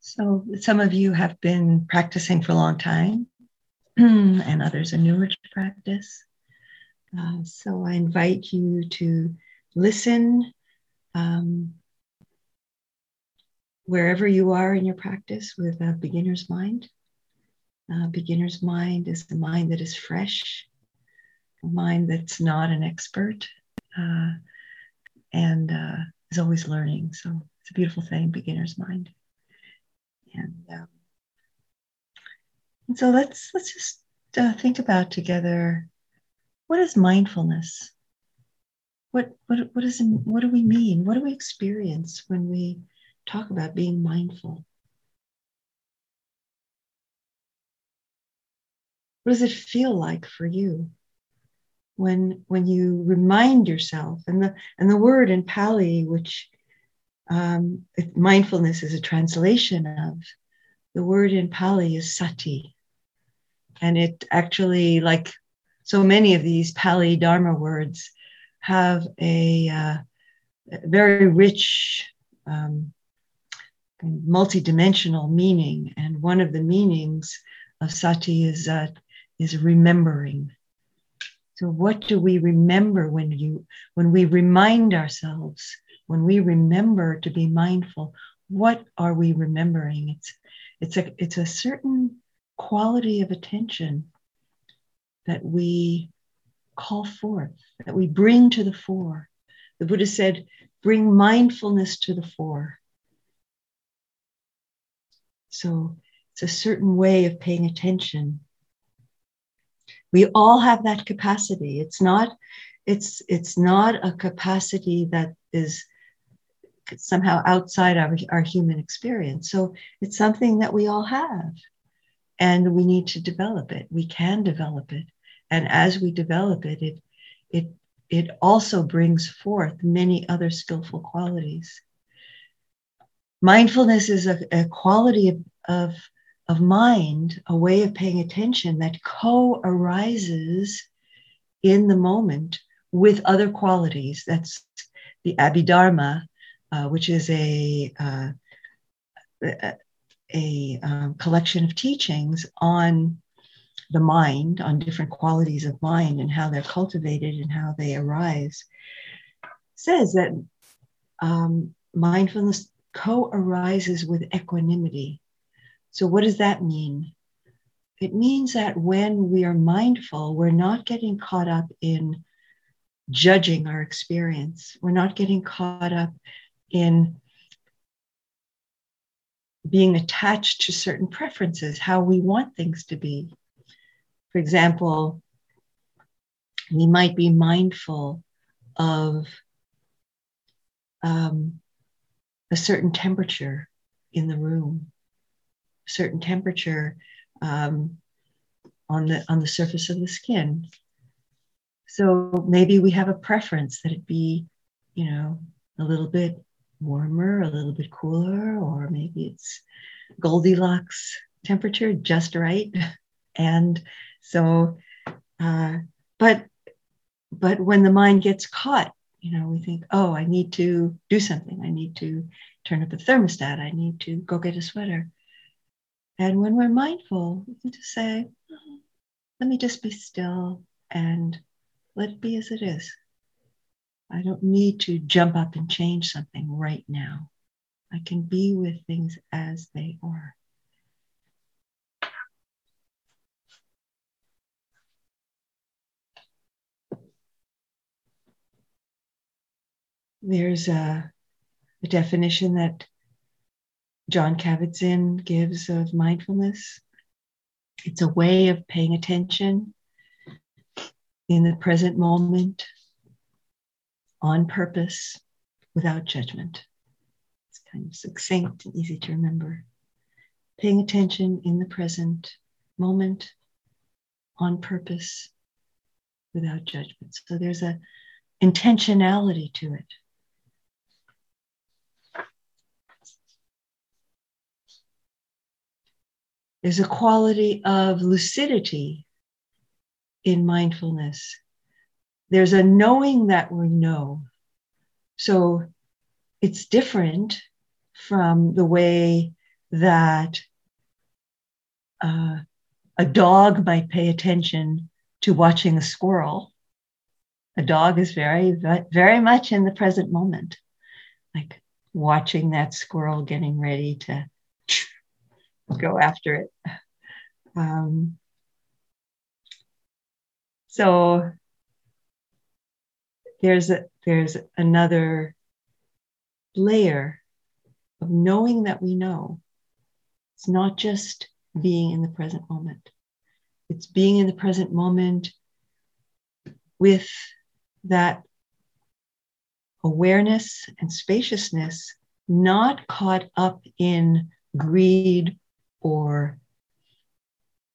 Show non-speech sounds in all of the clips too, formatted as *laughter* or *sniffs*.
So, some of you have been practicing for a long time, *clears throat* and others are newer to practice. Uh, so, I invite you to listen um, wherever you are in your practice with a beginner's mind. Uh, beginner's mind is the mind that is fresh, a mind that's not an expert, uh, and uh, is always learning. So, it's a beautiful thing, beginner's mind. And, um, so let's let's just uh, think about together what is mindfulness? What what what is what do we mean? What do we experience when we talk about being mindful? What does it feel like for you when when you remind yourself and the and the word in Pali, which um, mindfulness is a translation of the word in Pali is sati. And it actually, like so many of these Pali Dharma words, have a, uh, very rich, um, multidimensional meaning. And one of the meanings of sati is, uh, is remembering. So, what do we remember when you when we remind ourselves when we remember to be mindful, what are we remembering? It's it's a it's a certain quality of attention that we call forth, that we bring to the fore. The Buddha said, bring mindfulness to the fore. So it's a certain way of paying attention. We all have that capacity. It's not, it's it's not a capacity that is somehow outside our, our human experience. So it's something that we all have, and we need to develop it. We can develop it, and as we develop it, it it it also brings forth many other skillful qualities. Mindfulness is a, a quality of, of, of mind, a way of paying attention that co arises in the moment with other qualities. That's the Abhidharma, uh, which is a, uh, a, a um, collection of teachings on the mind, on different qualities of mind and how they're cultivated and how they arise, says that um, mindfulness co arises with equanimity. So, what does that mean? It means that when we are mindful, we're not getting caught up in judging our experience. We're not getting caught up in being attached to certain preferences, how we want things to be. For example, we might be mindful of um, a certain temperature in the room, a certain temperature um, on the on the surface of the skin. So maybe we have a preference that it be, you know, a little bit warmer, a little bit cooler, or maybe it's Goldilocks temperature just right. *laughs* And so, uh, but but when the mind gets caught, you know, we think, oh, I need to do something. I need to turn up the thermostat. I need to go get a sweater. And when we're mindful, we can just say, let me just be still and let it be as it is. I don't need to jump up and change something right now. I can be with things as they are. There's a, a definition that Jon Kabat-Zinn gives of mindfulness. It's a way of paying attention in the present moment on purpose without judgment. It's kind of succinct and easy to remember. Paying attention in the present moment on purpose without judgment. So there's a intentionality to it. There's a quality of lucidity in mindfulness there's a knowing that we know. So it's different from the way that uh, a dog might pay attention to watching a squirrel. A dog is very, very much in the present moment, like watching that squirrel getting ready to *sniffs* go after it. Um, so there's a, there's another layer of knowing that we know. It's not just being in the present moment. It's being in the present moment with that awareness and spaciousness, not caught up in greed or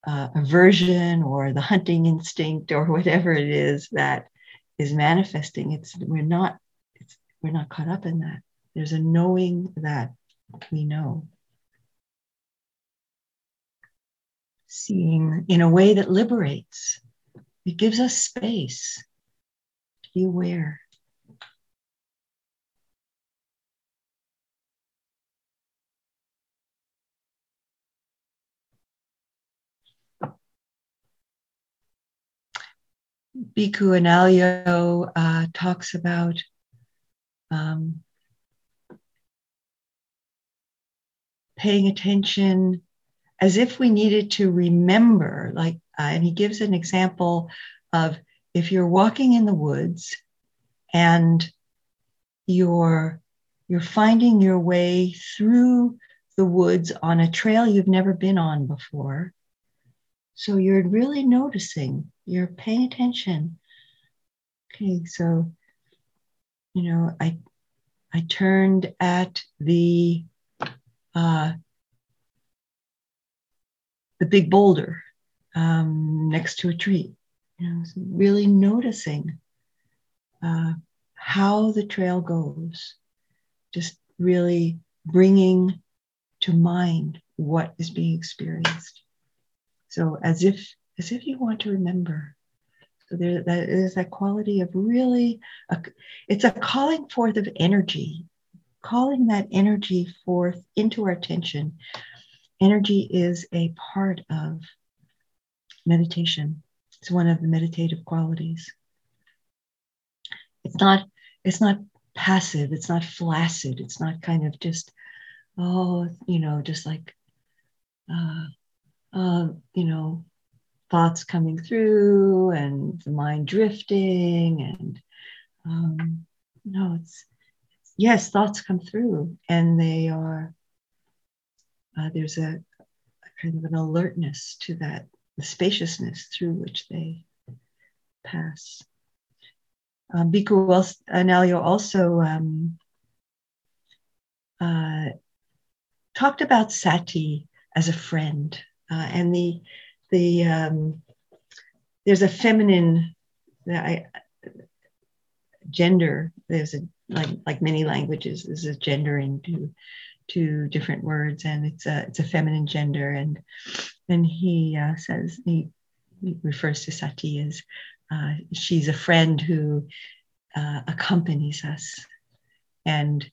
uh, aversion or the hunting instinct or whatever it is that is manifesting. It's we're not it's, we're not caught up in that. There's a knowing that we know. Seeing in a way that liberates. It gives us space to be aware. Bhikkhu Analayo uh, talks about um, paying attention as if we needed to remember, like, uh, and he gives an example of if you're walking in the woods and you're you're finding your way through the woods on a trail you've never been on before so you're really noticing you're paying attention okay so you know i i turned at the uh, the big boulder um, next to a tree. You know, really noticing uh, how the trail goes, just really bringing to mind what is being experienced. So as if as if you want to remember. So there that is that quality of really a, it's a calling forth of energy calling that energy forth into our attention. Energy is a part of meditation. It's one of the meditative qualities. It's not, it's not passive, it's not flaccid, it's not kind of just, oh, you know, just like uh, uh, you know, thoughts coming through and the mind drifting and um, no, it's yes, thoughts come through and they are, uh, there's a, a, kind of an alertness to that, the spaciousness through which they pass. Um, Bhikkhu Analayo also um, uh, talked about sati as a friend uh, and the, the um, there's a feminine I, gender, there's a like like many languages There's a gendering to to different words and it's a it's a feminine gender. And and he uh, says he, he, refers to sati as uh, she's a friend who uh, accompanies us. And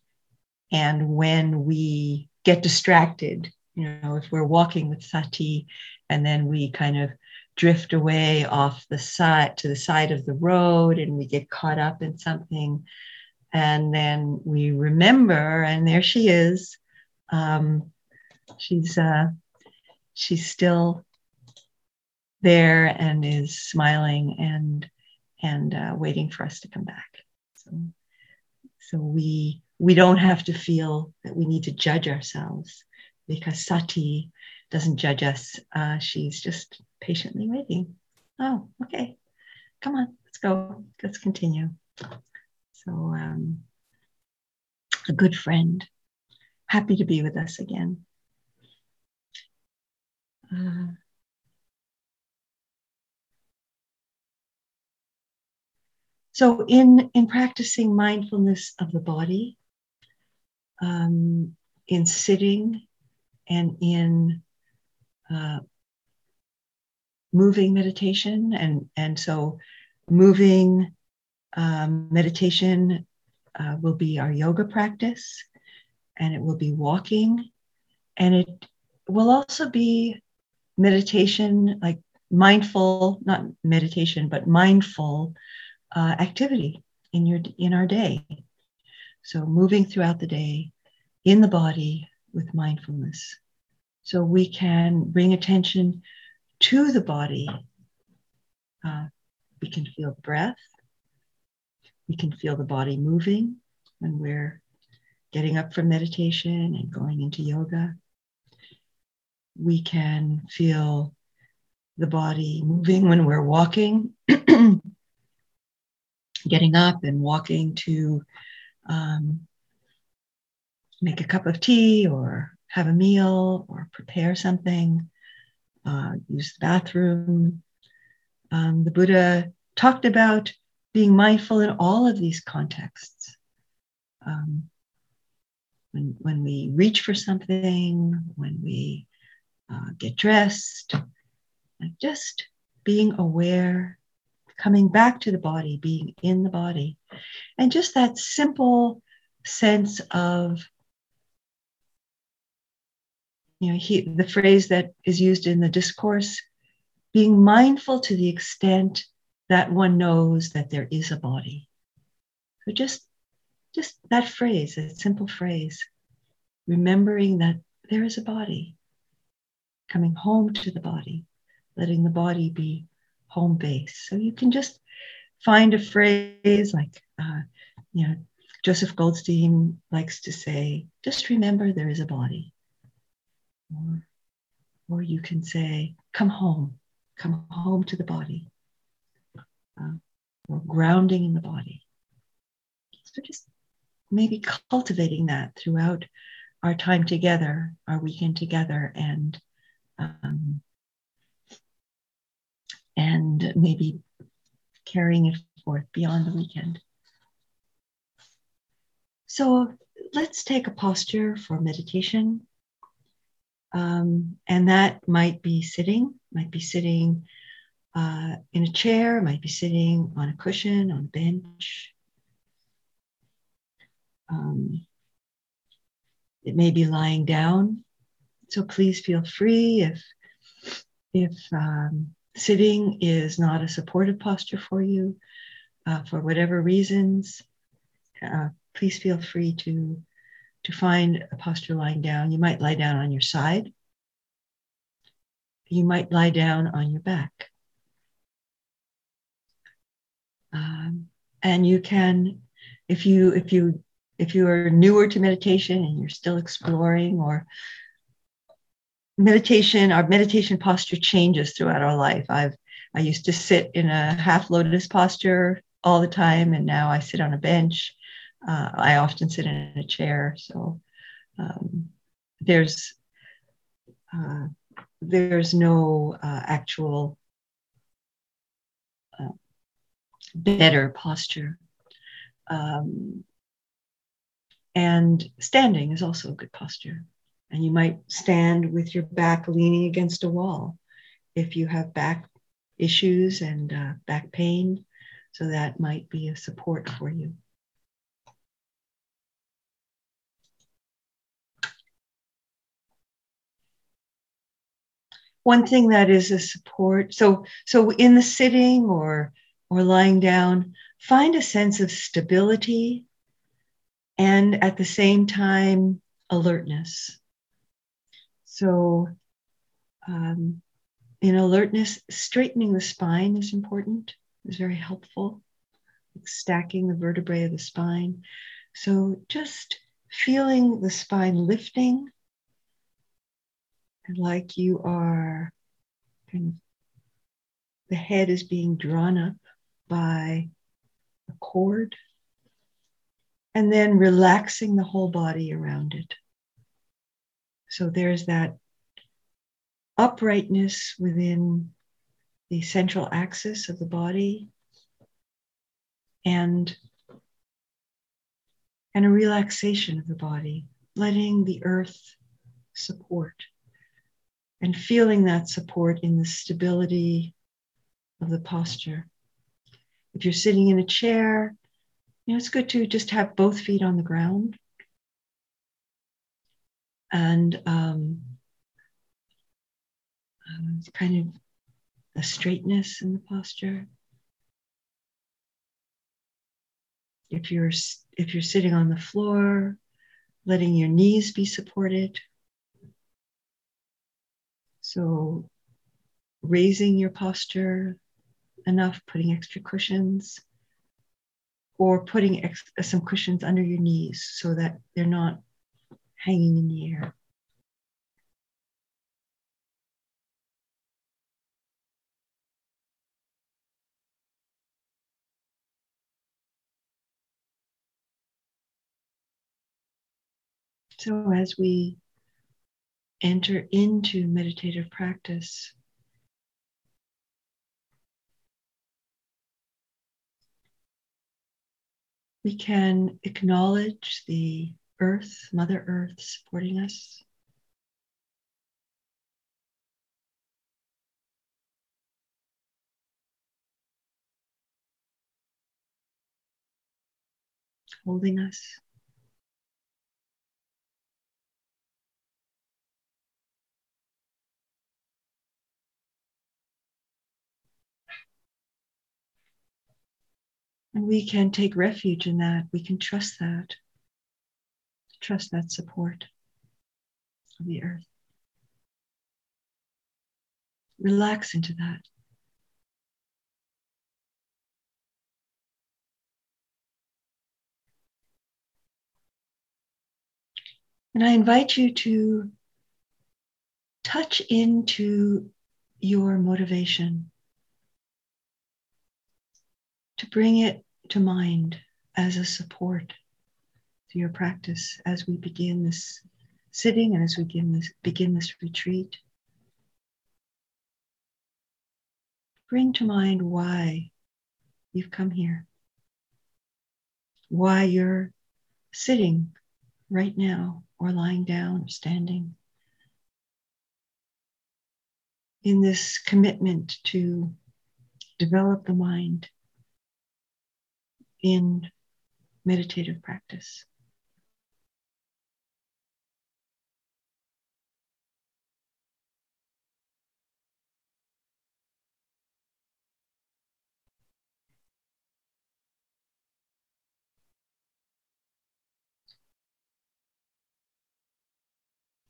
and when we get distracted you know if we're walking with sati and then we kind of drift away off the side to the side of the road and we get caught up in something and then we remember and there she is um, she's uh, she's still there and is smiling and and uh, waiting for us to come back. So so we we don't have to feel that we need to judge ourselves because sati doesn't judge us. Uh, she's just patiently waiting. Oh okay. Come on let's go. Let's continue. So, um, a good friend, happy to be with us again. Uh, so, in in practicing mindfulness of the body, um, in sitting, and in uh, moving meditation, and and so moving um, meditation uh, will be our yoga practice, and it will be walking, and it will also be meditation, like mindful, not meditation, but mindful uh, activity in your in our day. So moving throughout the day in the body with mindfulness. So we can bring attention to the body. Uh, we can feel breath. We can feel the body moving when we're getting up from meditation and going into yoga. We can feel the body moving when we're walking, *clears throat* getting up and walking to um, make a cup of tea or have a meal or prepare something, uh, use the bathroom. Um, the Buddha talked about being mindful in all of these contexts. Um, when, when we reach for something, when we uh, get dressed, just being aware, coming back to the body, being in the body, and just that simple sense of you know he, the phrase that is used in the discourse being mindful to the extent that one knows that there is a body. So just just that phrase that simple phrase remembering that there is a body coming home to the body letting the body be home base. So you can just find a phrase like uh, you know joseph goldstein likes to say just remember there is a body or, or you can say, come home, come home to the body, uh, or grounding in the body. So just maybe cultivating that throughout our time together, our weekend together, and um, and maybe carrying it forth beyond the weekend. So let's take a posture for meditation. Um, and that might be sitting, might be sitting uh, in a chair, might be sitting on a cushion, on a bench. Um, it may be lying down. So please feel free if if um, sitting is not a supportive posture for you, uh, for whatever reasons, uh, please feel free to to find a posture lying down. You might lie down on your side. You might lie down on your back. Um, and you can, if you if you if you are newer to meditation and you're still exploring, or meditation, our meditation posture changes throughout our life. I've I used to sit in a half lotus posture all the time, and now I sit on a bench. Uh, I often sit in a chair, so um, there's uh, there's no uh, actual uh, better posture. Um, and standing is also a good posture. And you might stand with your back leaning against a wall if you have back issues and uh, back pain. So that might be a support for you. One thing that is a support. So so in the sitting or or lying down find a sense of stability and at the same time alertness. So um, in alertness straightening the spine is important. Is very helpful. Like stacking the vertebrae of the spine. So just feeling the spine lifting like you are kind of the head is being drawn up by a cord and then relaxing the whole body around it. So there's that uprightness within the central axis of the body and and a relaxation of the body, letting the earth support and feeling that support in the stability of the posture. If you're sitting in a chair, you know, it's good to just have both feet on the ground. and um, uh, kind of a straightness in the posture. If you're if you're sitting on the floor, letting your knees be supported. So raising your posture enough, putting extra cushions, or putting ex- uh, some cushions under your knees so that they're not hanging in the air. So, as we enter into meditative practice, we can acknowledge the earth, Mother Earth, supporting us. Holding us. And we can take refuge in that. We can trust that. Trust that support of the earth. Relax into that. And I invite you to touch into your motivation to bring it to mind as a support to your practice as we begin this sitting and as we begin this, begin this retreat. Bring to mind why you've come here, why you're sitting right now, or lying down, or standing. In this commitment to develop the mind in meditative practice.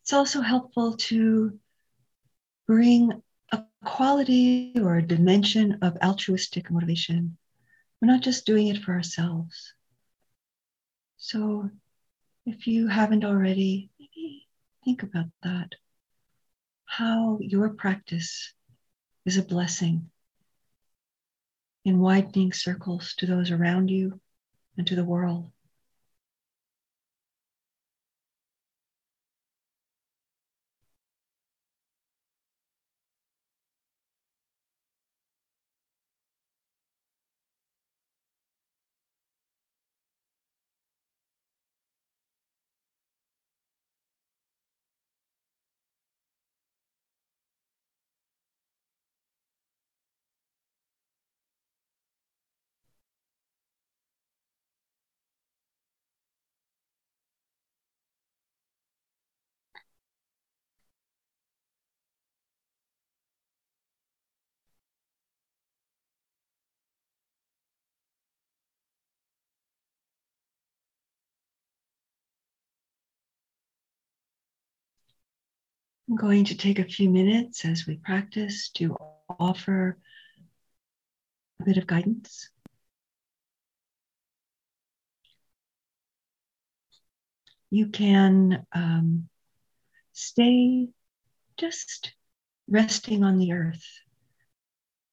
It's also helpful to bring a quality or a dimension of altruistic motivation we're not just doing it for ourselves. So if you haven't already, maybe think about that. How your practice is a blessing in widening circles to those around you and to the world. I'm going to take a few minutes as we practice to offer a bit of guidance. You can um, stay just resting on the earth,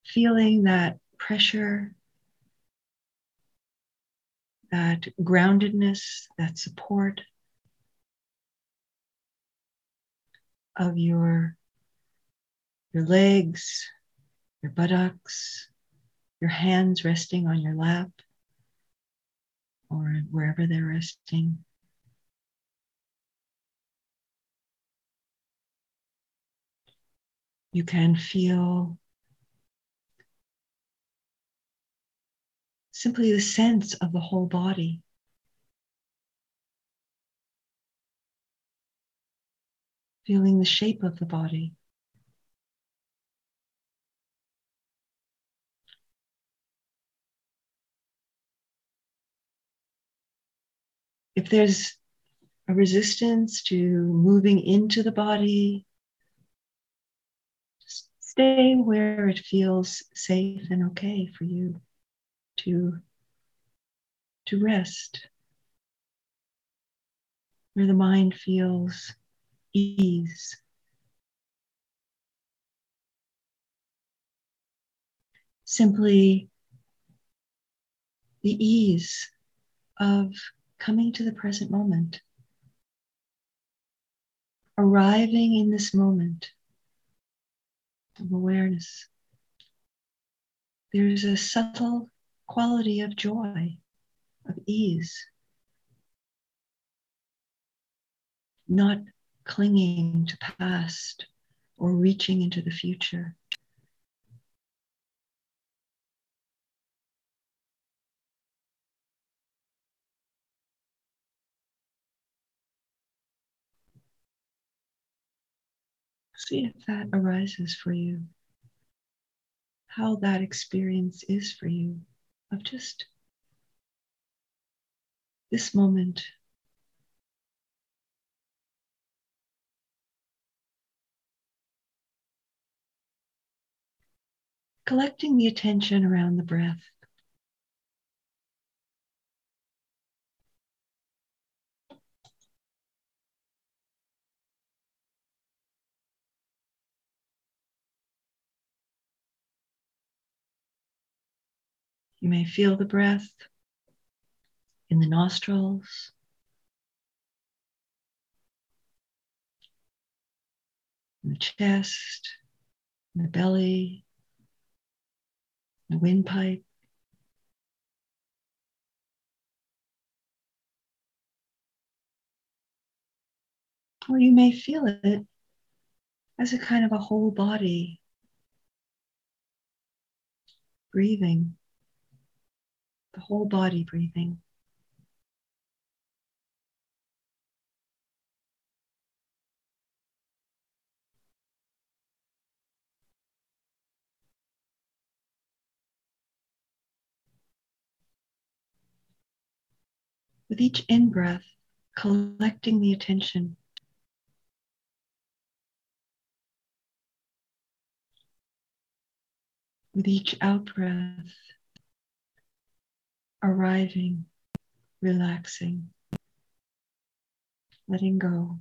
feeling that pressure, that groundedness, that support of your, your legs, your buttocks, your hands resting on your lap or wherever they're resting. You can feel simply the sense of the whole body. Feeling the shape of the body. If there's a resistance to moving into the body, just stay where it feels safe and okay for you to, to rest, where the mind feels ease. Simply the ease of coming to the present moment, arriving in this moment of awareness. There's a subtle quality of joy, of ease, not clinging to past or reaching into the future. See if that arises for you. How that experience is for you of just this moment. Collecting the attention around the breath. You may feel the breath in the nostrils. In the chest, in the belly, the windpipe. Or you may feel it as a kind of a whole body breathing the whole body breathing. With each in breath, collecting the attention. With each out breath, arriving, relaxing, letting go.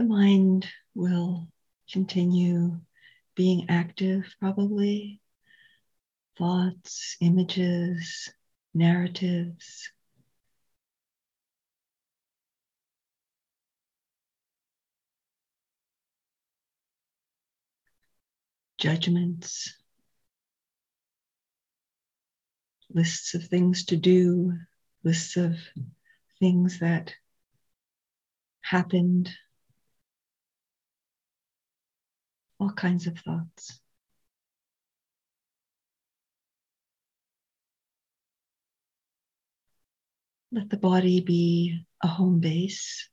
The mind will continue being active, probably. Thoughts, images, narratives. Judgments, lists of things to do, lists of things that happened, all kinds of thoughts. Let the body be a home base.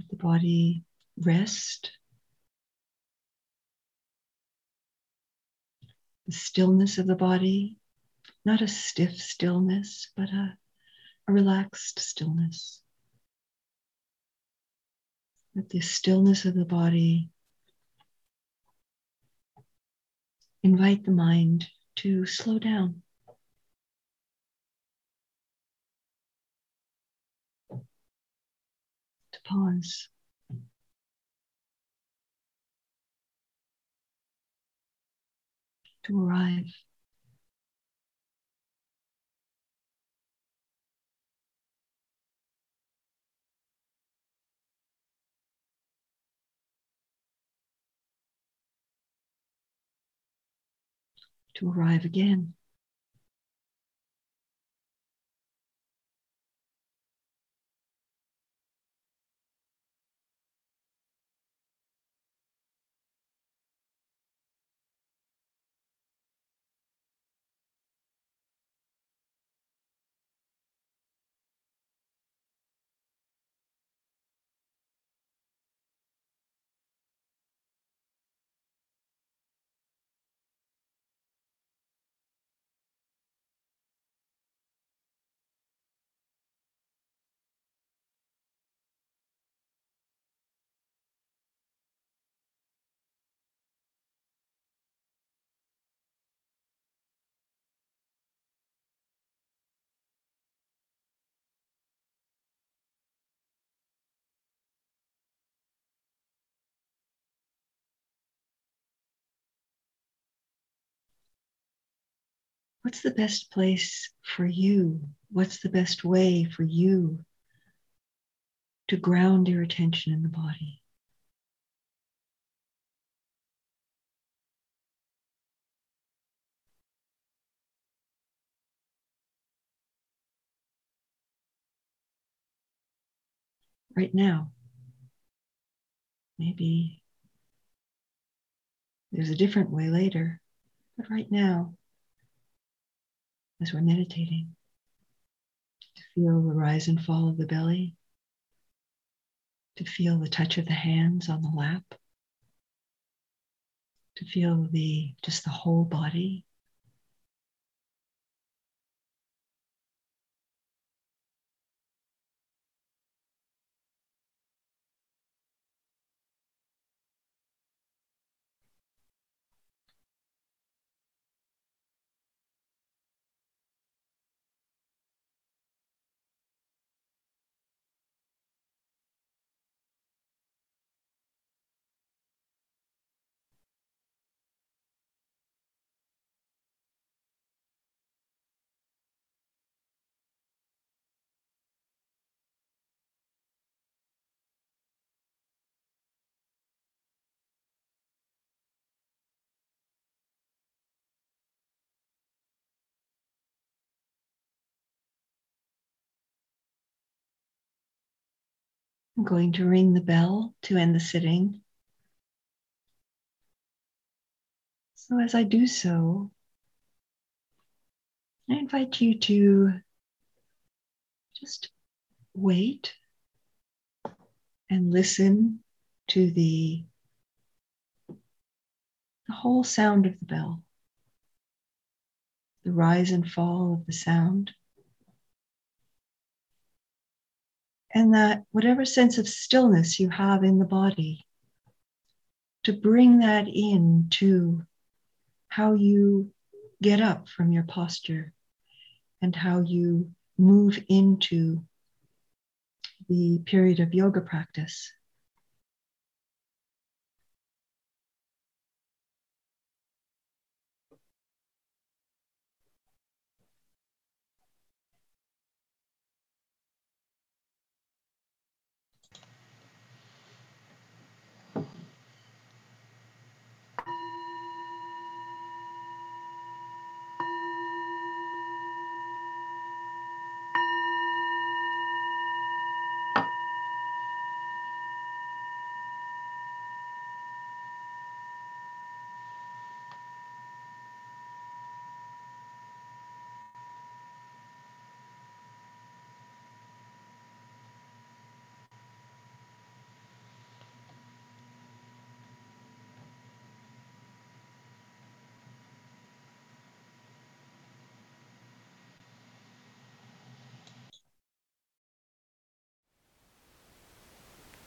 Let the body rest. The stillness of the body, not a stiff stillness, but a, a relaxed stillness. Let the stillness of the body invite the mind to slow down. To pause. To arrive. To arrive again. What's the best place for you? What's the best way for you to ground your attention in the body? Right now. Maybe there's a different way later, but right now, as we're meditating, to feel the rise and fall of the belly, to feel the touch of the hands on the lap, to feel the just the whole body. I'm going to ring the bell to end the sitting. So, as I do so, I invite you to just wait and listen to the, the whole sound of the bell, the rise and fall of the sound. And that whatever sense of stillness you have in the body, to bring that in to how you get up from your posture and how you move into the period of yoga practice.